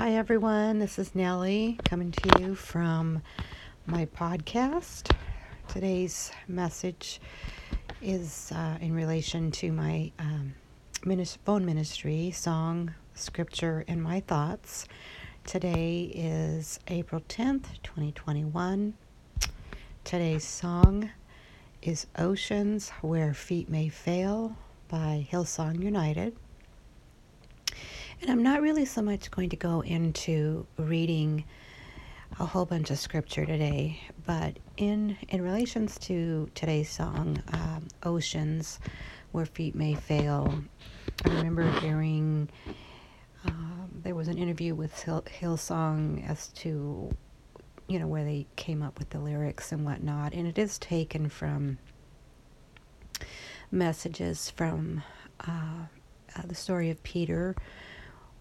Hi, everyone. This is Nellie coming to you from my podcast. Today's message is uh, in relation to my um, phone ministry, song, scripture, and my thoughts. Today is April 10th, 2021. Today's song is Oceans Where Feet May Fail by Hillsong United. And I'm not really so much going to go into reading a whole bunch of scripture today, but in in relations to today's song, um, "Oceans, Where Feet May Fail," I remember hearing um, there was an interview with Hill, Hillsong as to you know where they came up with the lyrics and whatnot, and it is taken from messages from uh, uh, the story of Peter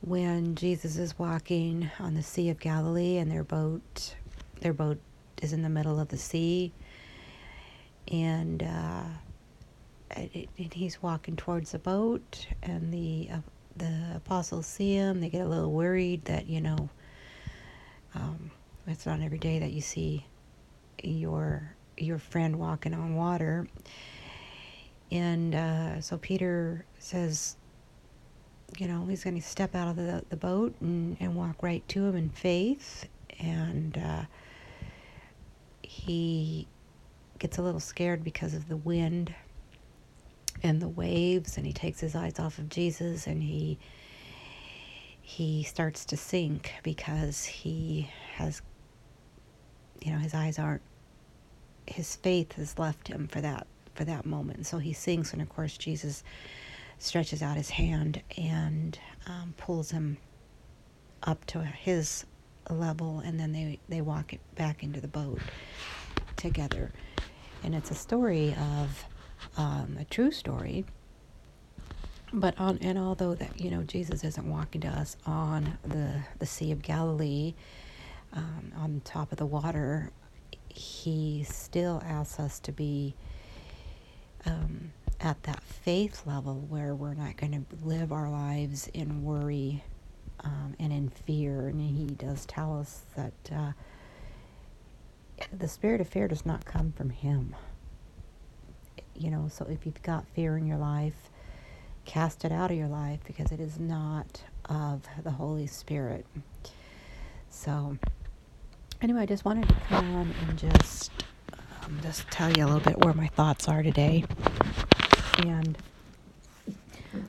when Jesus is walking on the Sea of Galilee and their boat their boat is in the middle of the sea. And uh, and he's walking towards the boat and the uh, the apostles see him. They get a little worried that you know um, it's not every day that you see your your friend walking on water. And uh, so Peter says you know, he's going to step out of the, the boat and, and walk right to him in faith. And uh, he gets a little scared because of the wind and the waves, and he takes his eyes off of Jesus and he he starts to sink because he has you know his eyes aren't his faith has left him for that for that moment so he sinks and of course jesus stretches out his hand and um, pulls him up to his level, and then they, they walk it back into the boat together. And it's a story of um, a true story. But on and although that you know Jesus isn't walking to us on the the Sea of Galilee, um, on top of the water, he still asks us to be um, at that faith level where we're not going to live our lives in worry um, and in fear. And he does tell us that uh, the spirit of fear does not come from him. You know, so if you've got fear in your life, cast it out of your life because it is not of the Holy Spirit. So, anyway, I just wanted to come on and just um, just tell you a little bit where my thoughts are today. And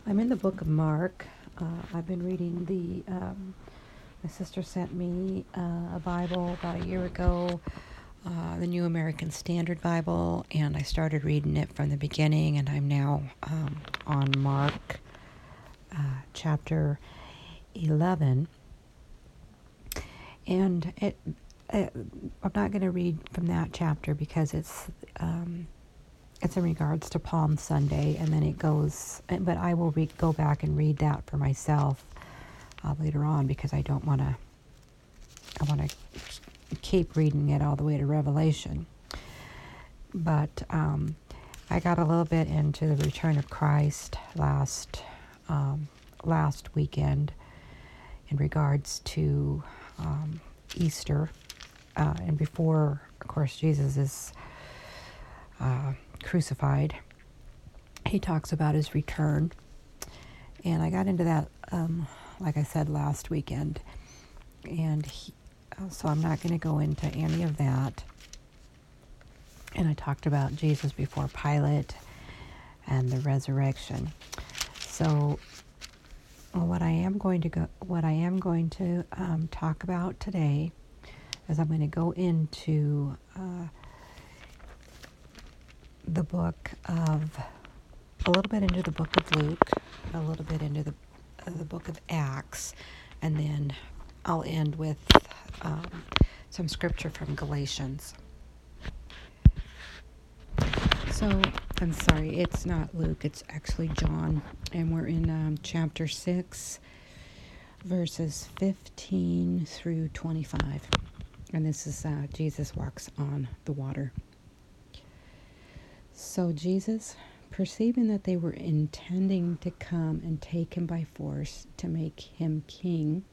I'm in the book of Mark. Uh, I've been reading the. Um, my sister sent me uh, a Bible about a year ago, uh, the New American Standard Bible, and I started reading it from the beginning, and I'm now um, on Mark uh, chapter 11. And it, it I'm not going to read from that chapter because it's um, it's in regards to Palm Sunday, and then it goes. But I will re- go back and read that for myself uh, later on because I don't want to. I want to keep reading it all the way to Revelation. But um, I got a little bit into the return of Christ last um, last weekend in regards to um, Easter, uh, and before, of course, Jesus is. Uh, crucified, he talks about his return. And I got into that, um, like I said, last weekend. And he, uh, so I'm not going to go into any of that. And I talked about Jesus before Pilate and the resurrection. So what I am going to go, what I am going to um, talk about today is I'm going to go into uh, the book of a little bit into the book of Luke, a little bit into the uh, the book of Acts, and then I'll end with um, some scripture from Galatians. So I'm sorry, it's not Luke, it's actually John, and we're in um, chapter 6, verses 15 through 25. And this is uh, Jesus walks on the water. So Jesus, perceiving that they were intending to come and take him by force to make him king,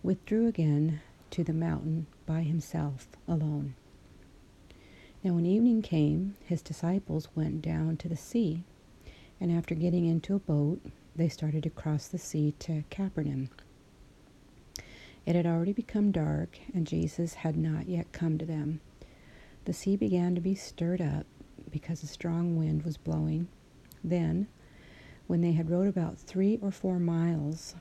withdrew again to the mountain by himself alone. Now, when evening came, his disciples went down to the sea, and after getting into a boat, they started to cross the sea to Capernaum. It had already become dark, and Jesus had not yet come to them. The sea began to be stirred up because a strong wind was blowing. Then, when they had rowed about three or four miles,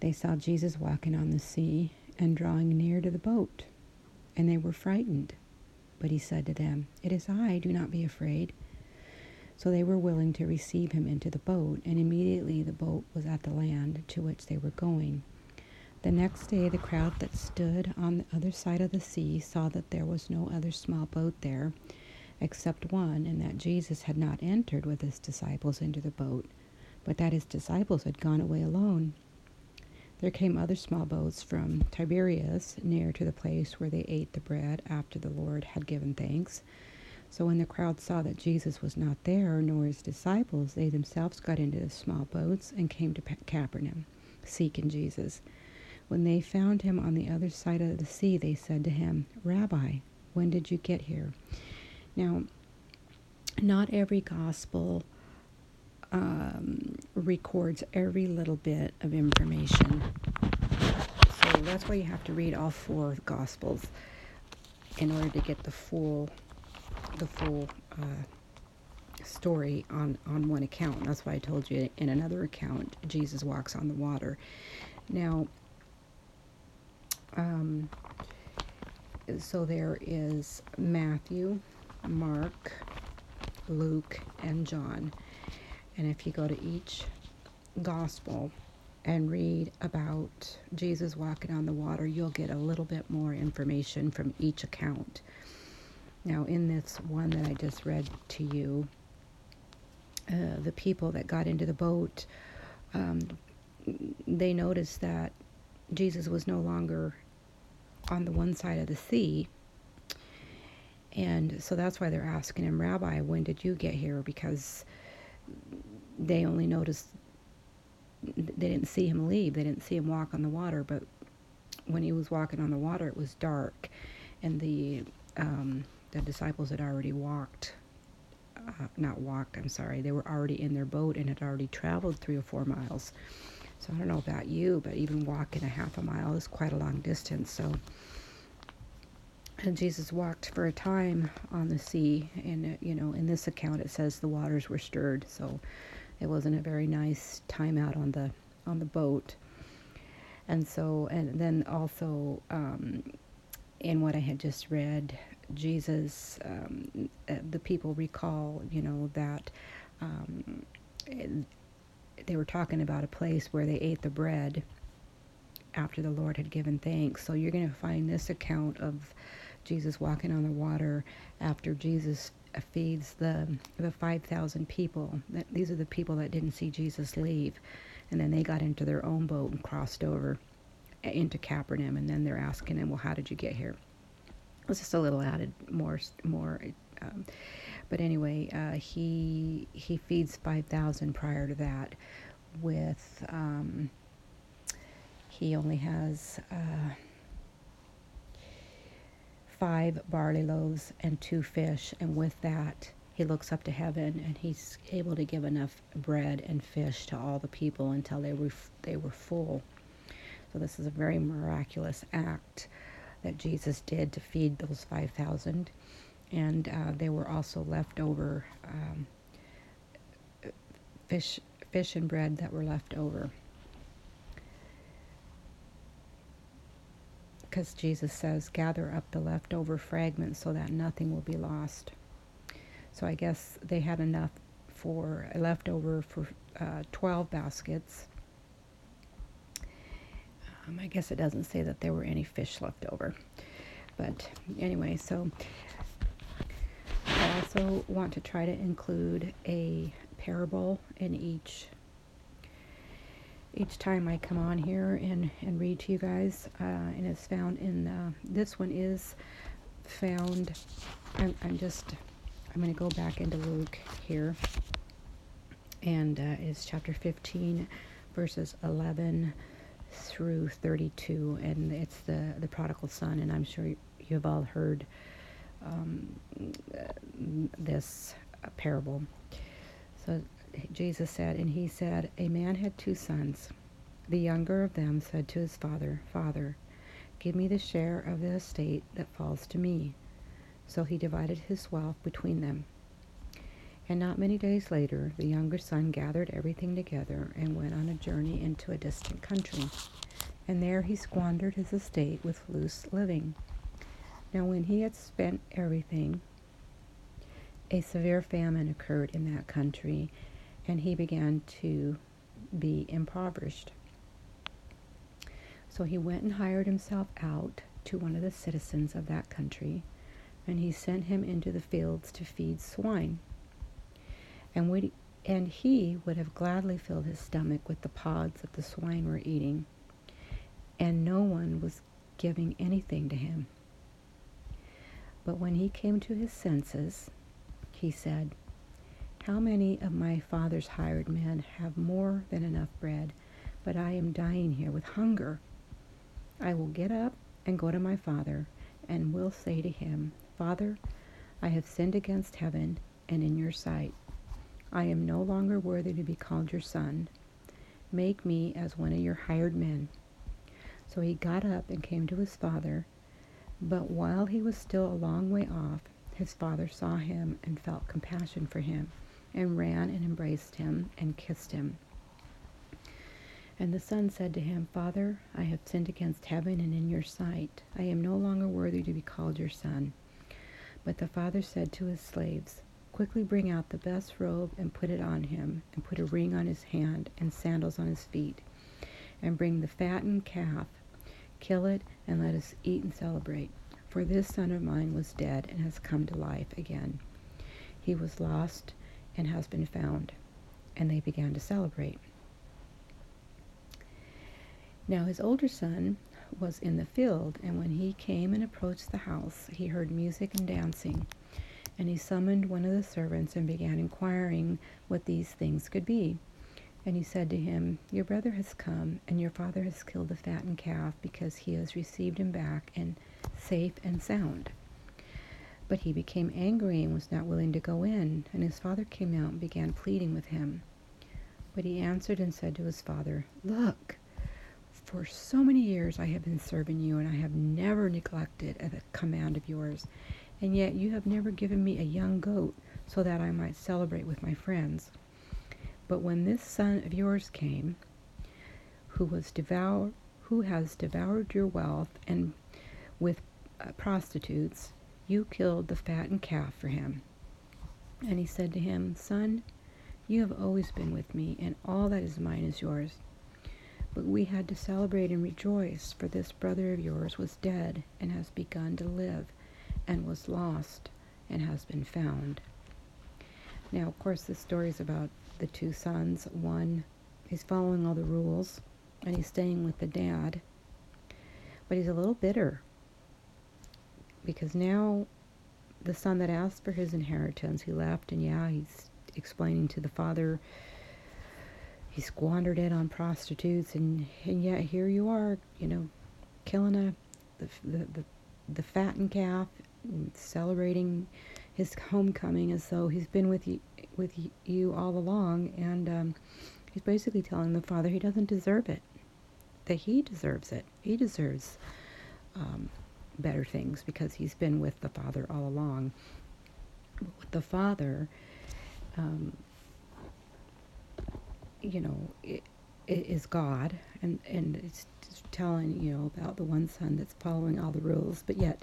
they saw Jesus walking on the sea and drawing near to the boat, and they were frightened. But he said to them, It is I, do not be afraid. So they were willing to receive him into the boat, and immediately the boat was at the land to which they were going. The next day, the crowd that stood on the other side of the sea saw that there was no other small boat there except one, and that Jesus had not entered with his disciples into the boat, but that his disciples had gone away alone. There came other small boats from Tiberias near to the place where they ate the bread after the Lord had given thanks. So when the crowd saw that Jesus was not there, nor his disciples, they themselves got into the small boats and came to Capernaum, seeking Jesus. When they found him on the other side of the sea, they said to him, Rabbi, when did you get here? Now, not every gospel um, records every little bit of information. So that's why you have to read all four gospels in order to get the full, the full uh, story on on one account. That's why I told you in another account Jesus walks on the water. Now, um, so there is Matthew, Mark, Luke, and John. And if you go to each gospel and read about Jesus walking on the water, you'll get a little bit more information from each account. Now, in this one that I just read to you, uh, the people that got into the boat, um, they noticed that Jesus was no longer on the one side of the sea. And so that's why they're asking him, Rabbi, when did you get here? Because they only noticed, they didn't see him leave. They didn't see him walk on the water. But when he was walking on the water, it was dark. And the, um, the disciples had already walked, uh, not walked, I'm sorry, they were already in their boat and had already traveled three or four miles. So I don't know about you, but even walking a half a mile is quite a long distance. So and Jesus walked for a time on the sea, and you know, in this account it says the waters were stirred, so it wasn't a very nice time out on the on the boat. And so, and then also um, in what I had just read, Jesus, um, uh, the people recall, you know, that um, they were talking about a place where they ate the bread after the Lord had given thanks. So you're going to find this account of Jesus walking on the water after Jesus feeds the the 5,000 people. These are the people that didn't see Jesus leave, and then they got into their own boat and crossed over into Capernaum, and then they're asking him, "Well, how did you get here?" It's just a little added more more. Um, but anyway, uh, he he feeds 5,000 prior to that with um, he only has uh, five barley loaves and two fish, and with that, he looks up to heaven and he's able to give enough bread and fish to all the people until they were they were full. So this is a very miraculous act that Jesus did to feed those five thousand, and uh, they were also left over um, fish fish and bread that were left over. Because Jesus says, gather up the leftover fragments so that nothing will be lost. So I guess they had enough for leftover for uh, 12 baskets. Um, I guess it doesn't say that there were any fish left over. But anyway, so I also want to try to include a parable in each each time I come on here and, and read to you guys. Uh, and it's found in, uh, this one is found, I'm, I'm just, I'm going to go back into Luke here. And uh, it's chapter 15, verses 11 through 32, and it's the, the prodigal son, and I'm sure you've all heard um, this parable. So Jesus said, and he said, A man had two sons. The younger of them said to his father, Father, give me the share of the estate that falls to me. So he divided his wealth between them. And not many days later, the younger son gathered everything together and went on a journey into a distant country. And there he squandered his estate with loose living. Now, when he had spent everything, a severe famine occurred in that country, and he began to be impoverished. So he went and hired himself out to one of the citizens of that country, and he sent him into the fields to feed swine. And, would, and he would have gladly filled his stomach with the pods that the swine were eating, and no one was giving anything to him. But when he came to his senses, he said, How many of my father's hired men have more than enough bread, but I am dying here with hunger? I will get up and go to my father, and will say to him, Father, I have sinned against heaven and in your sight. I am no longer worthy to be called your son. Make me as one of your hired men. So he got up and came to his father. But while he was still a long way off, his father saw him and felt compassion for him, and ran and embraced him and kissed him. And the son said to him, Father, I have sinned against heaven and in your sight. I am no longer worthy to be called your son. But the father said to his slaves, Quickly bring out the best robe and put it on him, and put a ring on his hand and sandals on his feet. And bring the fattened calf, kill it, and let us eat and celebrate. For this son of mine was dead and has come to life again. He was lost and has been found. And they began to celebrate. Now his older son was in the field, and when he came and approached the house, he heard music and dancing. And he summoned one of the servants and began inquiring what these things could be. And he said to him, Your brother has come, and your father has killed the fattened calf, because he has received him back and safe and sound. But he became angry and was not willing to go in. And his father came out and began pleading with him. But he answered and said to his father, Look, for so many years I have been serving you, and I have never neglected a command of yours. And yet you have never given me a young goat so that I might celebrate with my friends. But when this son of yours came, who was devour, who has devoured your wealth and with uh, prostitutes, you killed the fattened calf for him. And he said to him, Son, you have always been with me, and all that is mine is yours. But we had to celebrate and rejoice, for this brother of yours was dead and has begun to live, and was lost and has been found. Now, of course, this story is about the two sons. One, he's following all the rules and he's staying with the dad, but he's a little bitter because now the son that asked for his inheritance, he left, and yeah, he's explaining to the father he squandered it on prostitutes, and, and yet here you are, you know, killing a the the the, the fattened calf, celebrating his homecoming as though he's been with you with you all along, and um, he's basically telling the father he doesn't deserve it, that he deserves it. He deserves um, better things because he's been with the father all along. With the father, um, you know, it, it is God, and and it's telling you know about the one son that's following all the rules, but yet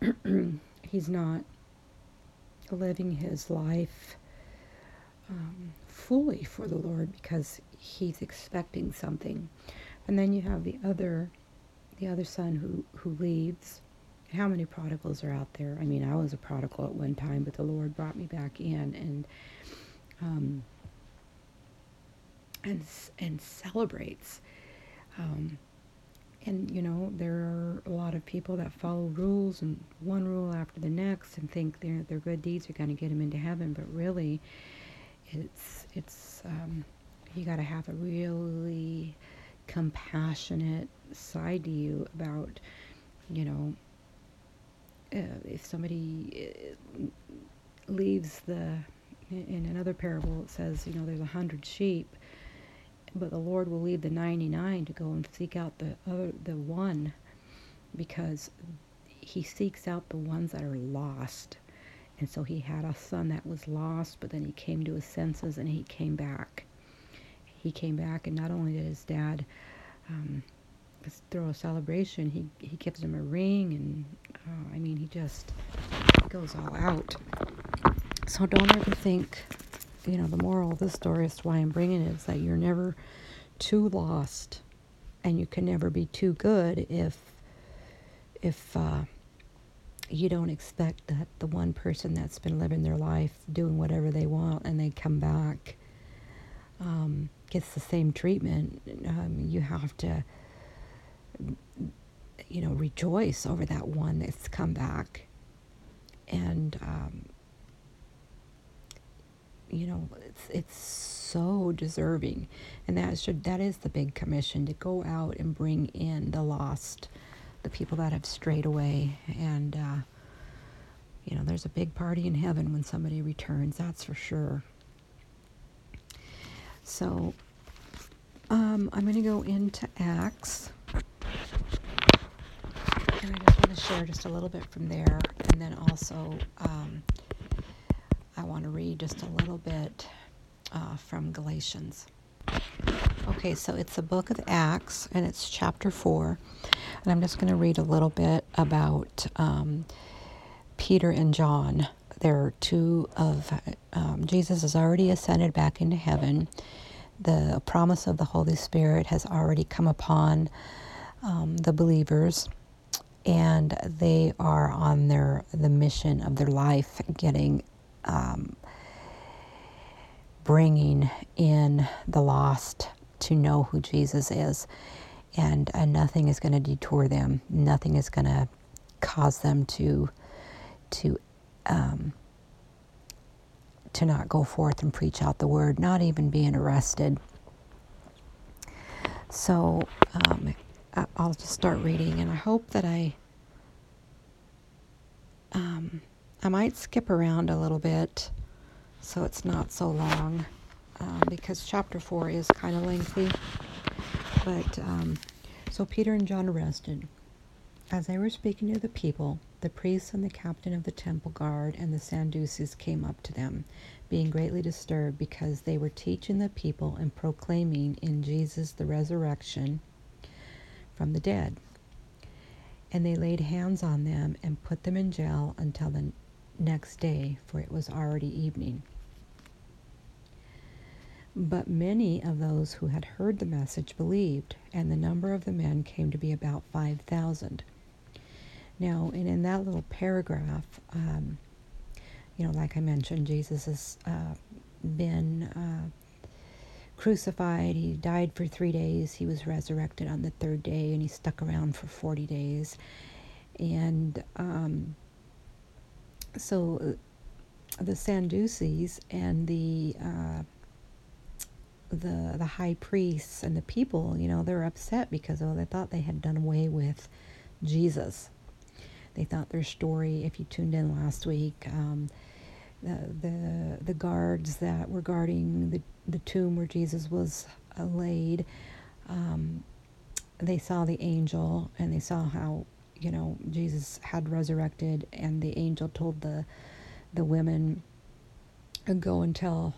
he's not living his life um, fully for the Lord because he's expecting something. And then you have the other, the other son who who leaves. How many prodigals are out there? I mean, I was a prodigal at one time, but the Lord brought me back in, and um, and and celebrates. Um, and you know there are a lot of people that follow rules and one rule after the next and think their their good deeds are going to get them into heaven, but really, it's it's um, you got to have a really compassionate side to you about, you know, uh, if somebody uh, leaves the in another parable it says you know there's a hundred sheep but the lord will leave the 99 to go and seek out the other the one because he seeks out the ones that are lost. And so he had a son that was lost but then he came to his senses and he came back. He came back and not only did his dad um, throw a celebration he, he gives him a ring and uh, i mean he just goes all out. So don't ever think, you know, the moral of this story is why I'm bringing it is that you're never too lost and you can never be too good if if uh, you don't expect that the one person that's been living their life doing whatever they want and they come back um, gets the same treatment. Um, you have to you know rejoice over that one that's come back and um, you know, it's, it's so deserving. And that should that is the big commission to go out and bring in the lost, the people that have strayed away. And uh, you know, there's a big party in heaven when somebody returns, that's for sure. So um, I'm going to go into Acts. And I just want to share just a little bit from there. And then also um, I want to read just a little bit uh, from Galatians. Okay, so it's the book of Acts, and it's chapter 4. And I'm just going to read a little bit about um, Peter and John. They're two of, um, Jesus has already ascended back into heaven. The promise of the Holy Spirit has already come upon um, the believers and they are on their the mission of their life getting um, bringing in the lost to know who Jesus is. And, and nothing is going to detour them. Nothing is going to cause them to to um, to not go forth and preach out the word, not even being arrested. So um, I'll just start reading, and I hope that I um, I might skip around a little bit so it's not so long um, because chapter 4 is kind of lengthy. But um, so Peter and John arrested. As they were speaking to the people, the priests and the captain of the temple guard and the Sadducees came up to them, being greatly disturbed because they were teaching the people and proclaiming in Jesus the resurrection from the dead. And they laid hands on them and put them in jail until the next day, for it was already evening. But many of those who had heard the message believed, and the number of the men came to be about 5,000. Now, and in that little paragraph, um, you know, like I mentioned, Jesus has uh, been uh, crucified. He died for three days. He was resurrected on the third day, and he stuck around for 40 days. And um, so uh, the Sadducees and the uh, the the high priests and the people, you know, they're upset because oh, they thought they had done away with Jesus. They thought their story. If you tuned in last week, um, the the the guards that were guarding the the tomb where Jesus was uh, laid, um, they saw the angel and they saw how you know Jesus had resurrected, and the angel told the the women, "Go and tell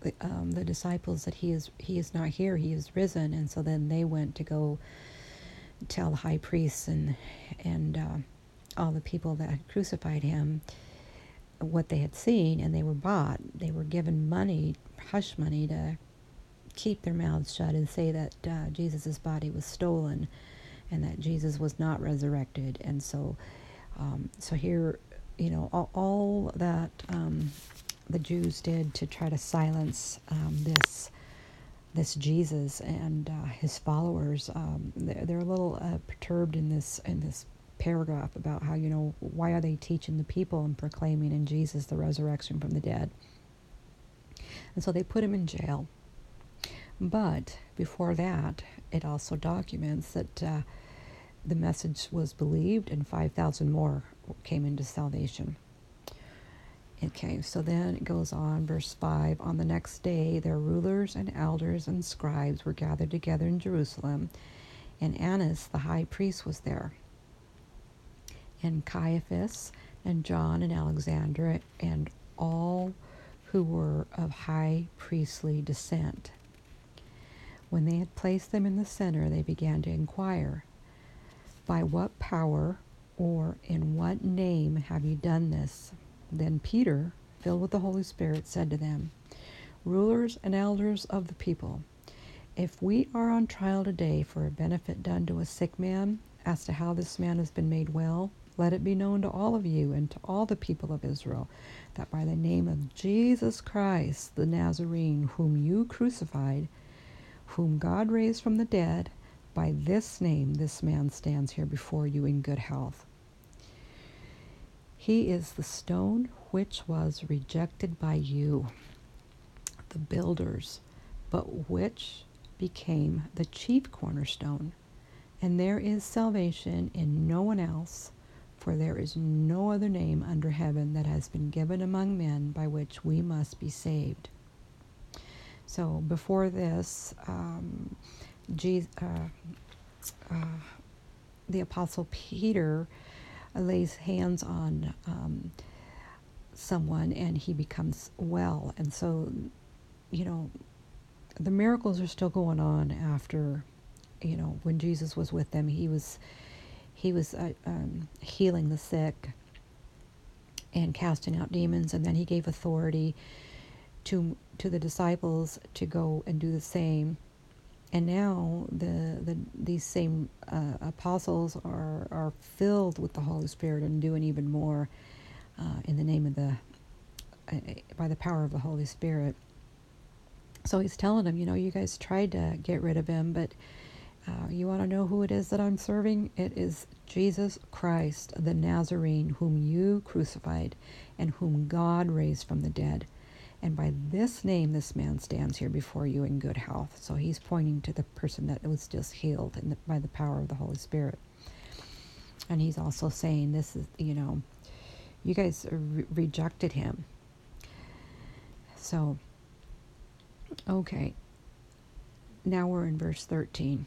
the, um, the disciples that he is he is not here; he is risen." And so then they went to go tell the high priests and and uh, all the people that had crucified him what they had seen, and they were bought. They were given money, hush money, to keep their mouths shut and say that uh, Jesus' body was stolen and that Jesus was not resurrected. And so, um, so here, you know, all, all that um, the Jews did to try to silence um, this this Jesus and uh, his followers, um, they're, they're, a little uh, perturbed in this in this paragraph about how you know why are they teaching the people and proclaiming in Jesus the resurrection from the dead. And so they put him in jail. But before that, it also documents that uh, the message was believed and 5,000 more came into salvation. Okay, so then it goes on, verse 5 On the next day, their rulers and elders and scribes were gathered together in Jerusalem, and Annas the high priest was there, and Caiaphas, and John, and Alexander, and all who were of high priestly descent. When they had placed them in the center, they began to inquire, By what power or in what name have you done this? Then Peter, filled with the Holy Spirit, said to them, Rulers and elders of the people, if we are on trial today for a benefit done to a sick man, as to how this man has been made well, let it be known to all of you and to all the people of Israel that by the name of Jesus Christ, the Nazarene, whom you crucified, whom God raised from the dead, by this name this man stands here before you in good health. He is the stone which was rejected by you, the builders, but which became the chief cornerstone. And there is salvation in no one else, for there is no other name under heaven that has been given among men by which we must be saved. So before this, um, Jesus, uh, uh, the Apostle Peter lays hands on um, someone and he becomes well. And so, you know, the miracles are still going on after, you know, when Jesus was with them. He was he was uh, um, healing the sick and casting out demons, and then he gave authority to to the disciples to go and do the same. And now the, the these same uh, apostles are are filled with the Holy Spirit and doing even more uh, in the name of the uh, by the power of the Holy Spirit. So he's telling them, you know, you guys tried to get rid of him, but uh, you want to know who it is that I'm serving? It is Jesus Christ, the Nazarene, whom you crucified and whom God raised from the dead. And by this name, this man stands here before you in good health. So he's pointing to the person that was just healed the, by the power of the Holy Spirit. And he's also saying, This is, you know, you guys re- rejected him. So Okay. Now we're in verse 13.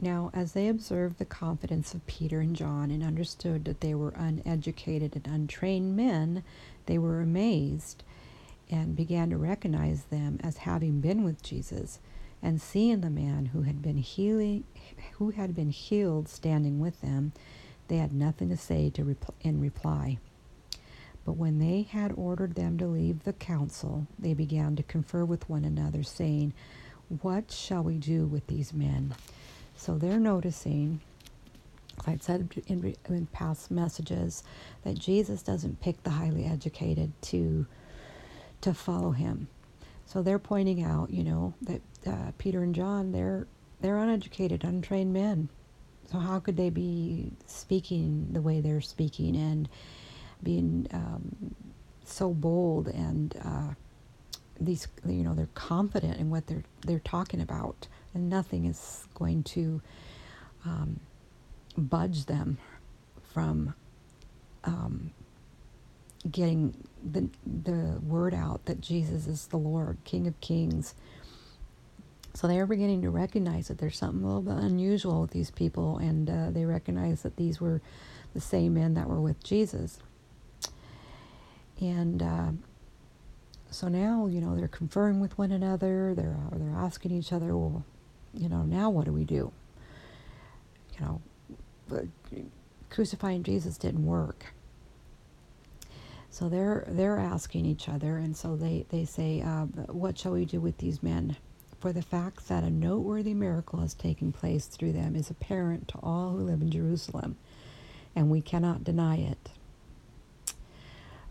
Now, as they observed the confidence of Peter and John and understood that they were uneducated and untrained men, they were amazed and began to recognize them as having been with Jesus and seeing the man who had been healing who had been healed standing with them they had nothing to say to repl- in reply but when they had ordered them to leave the council, they began to confer with one another, saying, What shall we do with these men? So they're noticing, like I said in, in past messages, that Jesus doesn't pick the highly educated to to follow him. So they're pointing out, you know, that uh, Peter and John, they're they're uneducated, untrained men. So how could they be speaking the way they're speaking and being um, so bold and uh, these you know they're confident in what they're they're talking about and nothing is going to um, budge them from um, getting the the word out that Jesus is the Lord, King of Kings. So they are beginning to recognize that there's something a little bit unusual with these people, and uh, they recognize that these were the same men that were with Jesus. And uh, so now, you know, they're conferring with one another. They're they're asking each other, well, you know, now what do we do? You know, crucifying Jesus didn't work. So they're they're asking each other, and so they they say, uh, "What shall we do with these men?" For the fact that a noteworthy miracle has taken place through them is apparent to all who live in Jerusalem, and we cannot deny it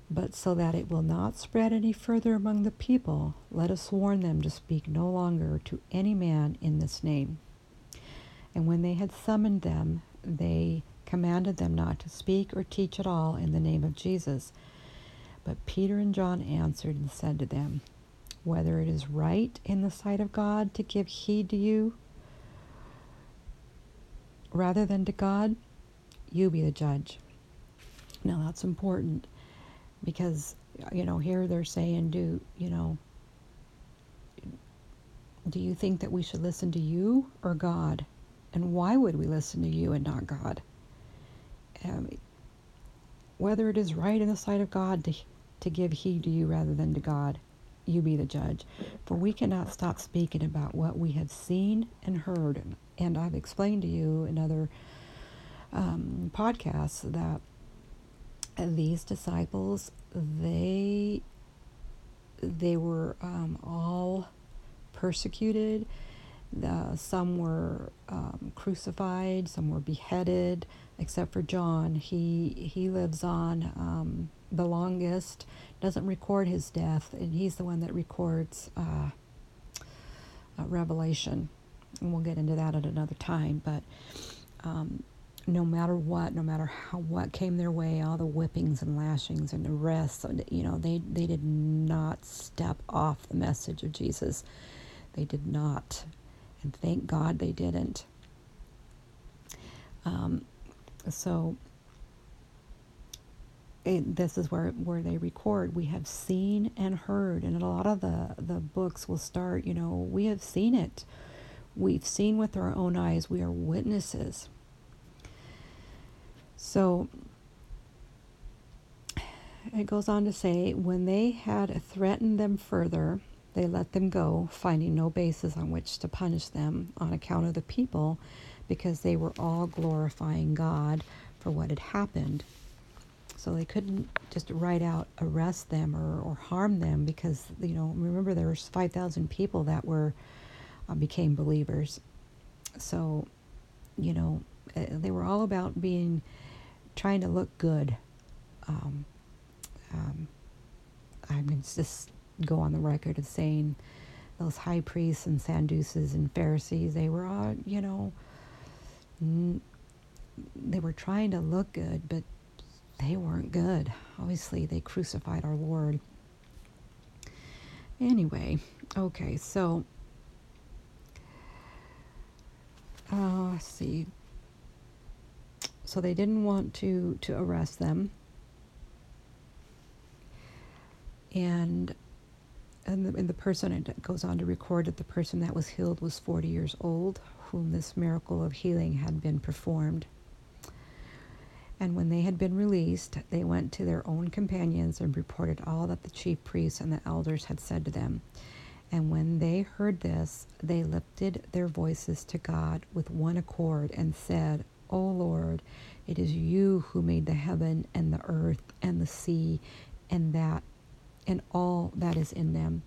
but so that it will not spread any further among the people, let us warn them to speak no longer to any man in this name. And when they had summoned them, they commanded them not to speak or teach at all in the name of Jesus. But Peter and John answered and said to them, whether it is right in the sight of God to give heed to you rather than to God, you be the judge. Now that's important because you know here they're saying do you know do you think that we should listen to you or God? And why would we listen to you and not God? Um, whether it is right in the sight of God to, to give heed to you rather than to God, you be the judge. For we cannot stop speaking about what we have seen and heard. And I've explained to you in other um, podcasts that these disciples, they they were um, all persecuted. The, some were um, crucified, some were beheaded, except for John. He he lives on um, the longest, doesn't record his death, and he's the one that records uh, uh, Revelation. And we'll get into that at another time. But um, no matter what, no matter how what came their way, all the whippings and lashings and arrests, you know, they they did not step off the message of Jesus. They did not. And thank God they didn't. Um, so it, this is where where they record. We have seen and heard, and a lot of the the books will start. You know, we have seen it. We've seen with our own eyes. We are witnesses. So it goes on to say, when they had threatened them further, they let them go, finding no basis on which to punish them on account of the people, because they were all glorifying God for what had happened. So they couldn't just write out arrest them or, or harm them because, you know, remember there was 5,000 people that were uh, became believers. So, you know, eh, they were all about being, trying to look good. Um, um, I mean, just go on the record of saying those high priests and Sadducees and Pharisees, they were all, you know, n- they were trying to look good, but they weren't good. Obviously, they crucified our Lord. Anyway, okay, so uh, let's see. So they didn't want to to arrest them, and and the, and the person, it goes on to record that the person that was healed was 40 years old, whom this miracle of healing had been performed. And when they had been released, they went to their own companions and reported all that the chief priests and the elders had said to them. And when they heard this, they lifted their voices to God with one accord and said, O Lord, it is you who made the heaven and the earth and the sea and that and all that is in them,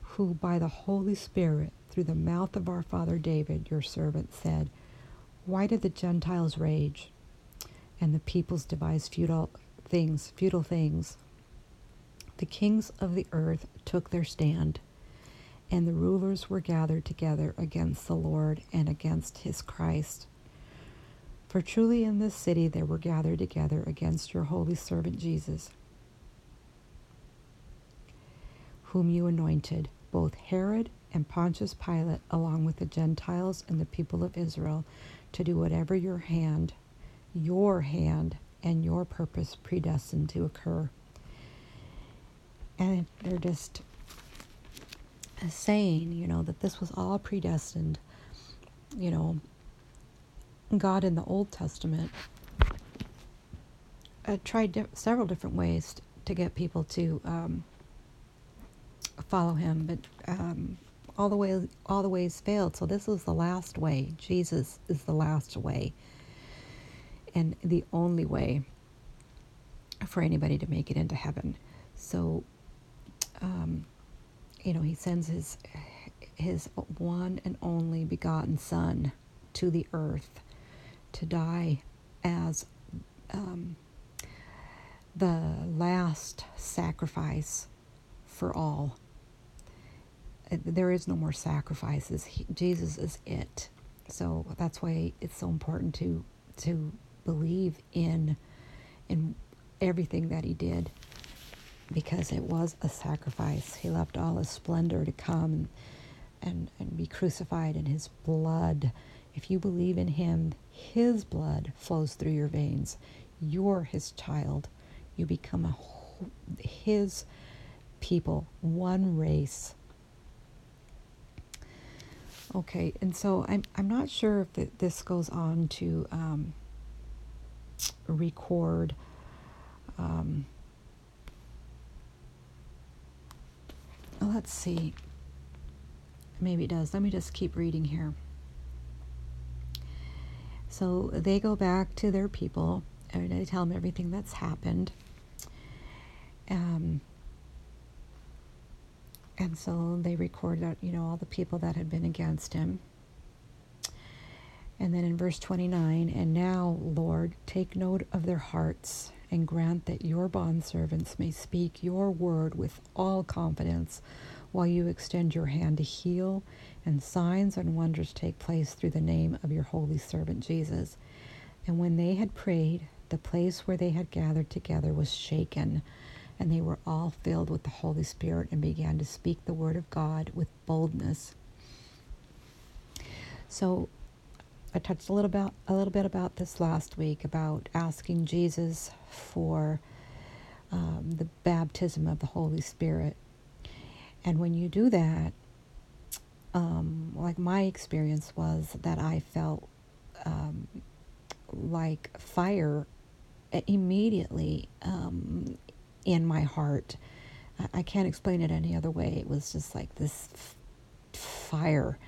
who by the Holy Spirit, through the mouth of our father David, your servant, said, Why did the Gentiles rage, and the peoples devise futile things, futile things? The kings of the earth took their stand, and the rulers were gathered together against the Lord and against his Christ. For truly in this city they were gathered together against your holy servant Jesus whom you anointed, both Herod and Pontius Pilate, along with the Gentiles and the people of Israel, to do whatever your hand, your hand, and your purpose predestined to occur. And they're just saying, you know, that this was all predestined. You know, God in the Old Testament uh, tried di- several different ways to get people to um, follow him, but um, all the way all the ways failed. So this was the last way. Jesus is the last way, and the only way for anybody to make it into heaven. So, um, you know, he sends his his one and only begotten Son to the earth to die as um, the last sacrifice for all there is no more sacrifices. He, Jesus is it. So that's why it's so important to to believe in in everything that he did. because it was a sacrifice. He left all his splendor to come and, and be crucified in his blood. If you believe in him, his blood flows through your veins. You're his child. You become a his people, one race. Okay, and so I'm I'm not sure if this goes on to um, record. Um, let's see. Maybe it does. Let me just keep reading here. So they go back to their people and they tell them everything that's happened. Um, and so they record that, you know, all the people that had been against him. And then in verse 29, and now, Lord, take note of their hearts and grant that your bondservants may speak your word with all confidence while you extend your hand to heal, and signs and wonders take place through the name of your holy servant Jesus. And when they had prayed, the place where they had gathered together was shaken, and they were all filled with the Holy Spirit and began to speak the word of God with boldness. So I touched a little about a little bit about this last week about asking Jesus for um, the baptism of the Holy Spirit, and when you do that, um, like my experience was that I felt um, like fire immediately um, in my heart. I, can't explain it any other way. It was just like this f- fire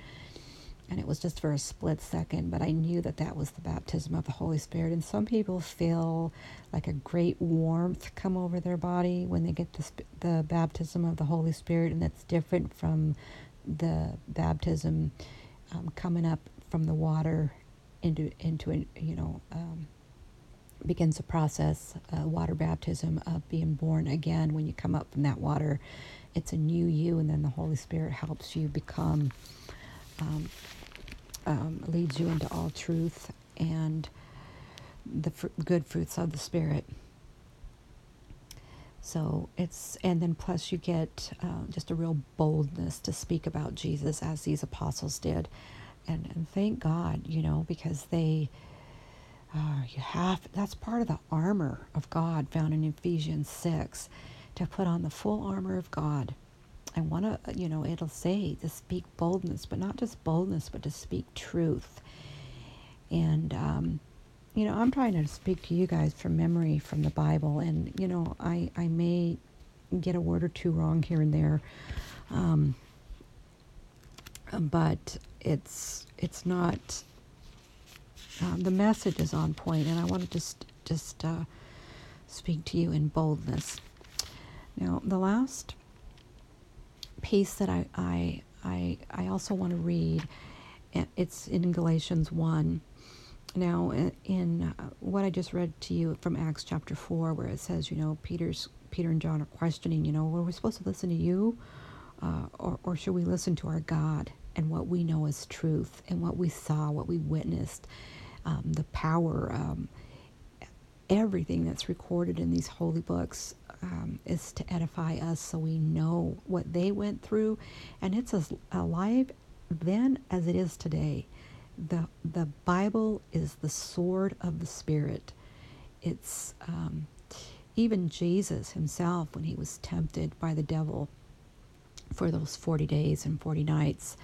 and it was just for a split second, but I knew that that was the baptism of the Holy Spirit. And some people feel like a great warmth come over their body when they get the, the baptism of the Holy Spirit, and that's different from the baptism um, coming up from the water into into a, you know um, begins a process, uh, water baptism of being born again. When you come up from that water, it's a new you, and then the Holy Spirit helps you become um, um, leads you into all truth and the fr- good fruits of the Spirit. So it's, and then plus you get uh, just a real boldness to speak about Jesus as these apostles did. And, and thank God, you know, because they, uh, you have, that's part of the armor of God found in Ephesians 6 to put on the full armor of God I want to, you know, it'll say to speak boldness, but not just boldness, but to speak truth. And, um, you know, I'm trying to speak to you guys from memory from the Bible, and, you know, I, I may get a word or two wrong here and there. Um, but it's it's not uh, the message is on point and i want to just just uh, speak to you in boldness now the last piece that I, I, I, I also want to read. It's in Galatians 1. Now, in uh, what I just read to you from Acts chapter 4, where it says, you know, Peter's, Peter and John are questioning, you know, were we supposed to listen to you? Uh, or, or should we listen to our God and what we know as truth and what we saw, what we witnessed, um, the power, um, everything that's recorded in these holy books um, is to edify us so we know what they went through. And it's as alive then as it is today. The, the Bible is the sword of the Spirit. It's um, even Jesus himself, when he was tempted by the devil for those 40 days and 40 nights,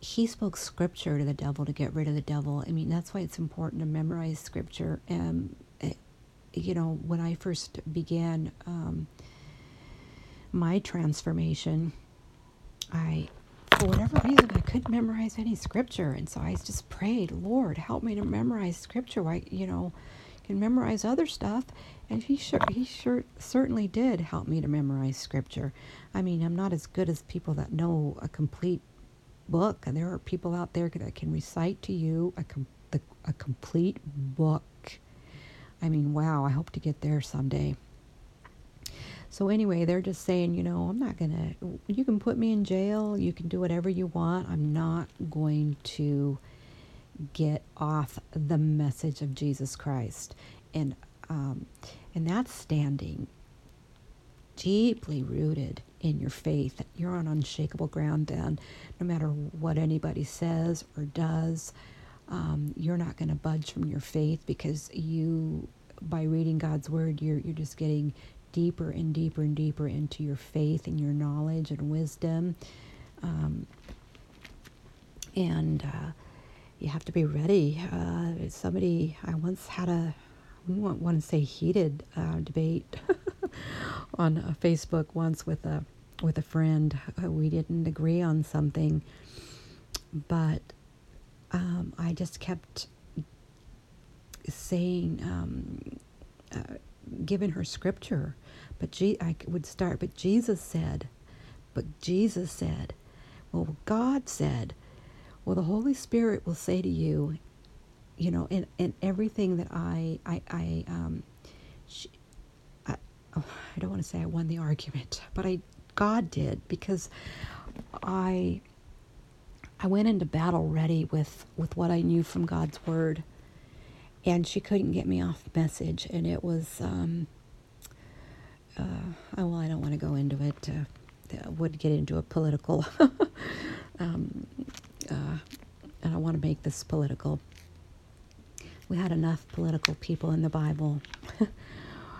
he spoke scripture to the devil to get rid of the devil. I mean, that's why it's important to memorize scripture. And you know, when I first began um, my transformation, I, for whatever reason, I couldn't memorize any scripture, and so I just prayed, Lord, help me to memorize scripture. I, you know, can memorize other stuff, and He sure, He sure certainly did help me to memorize scripture. I mean, I'm not as good as people that know a complete book, and there are people out there that can recite to you a, com- the, a complete book I mean, wow, I hope to get there someday. So, anyway, they're just saying, you know, I'm not going to, you can put me in jail, you can do whatever you want. I'm not going to get off the message of Jesus Christ. And, um, and that's standing deeply rooted in your faith, you're on unshakable ground, then no matter what anybody says or does, um, you're not going to budge from your faith because you, by reading God's word, you're you're just getting deeper and deeper and deeper into your faith and your knowledge and wisdom. Um, and uh, you have to be ready. Uh, somebody, I once had a, I want to say heated uh, debate on uh, Facebook once with a with a friend. Uh, we didn't agree on something, but um, I just kept saying, um, uh, giving her scripture, but Je- I would start. But Jesus said, but Jesus said, well, God said, well, the Holy Spirit will say to you, you know, in, in everything that I, I, I, um, she, I, oh, I don't want to say I won the argument, but I, God did because I, I went into battle ready with, with what I knew from God's word, and she couldn't get me off message, and it was, um, uh, oh, well, I don't want to go into it. Uh, would get into a political um, uh, and I want to make this political. We had enough political people in the Bible.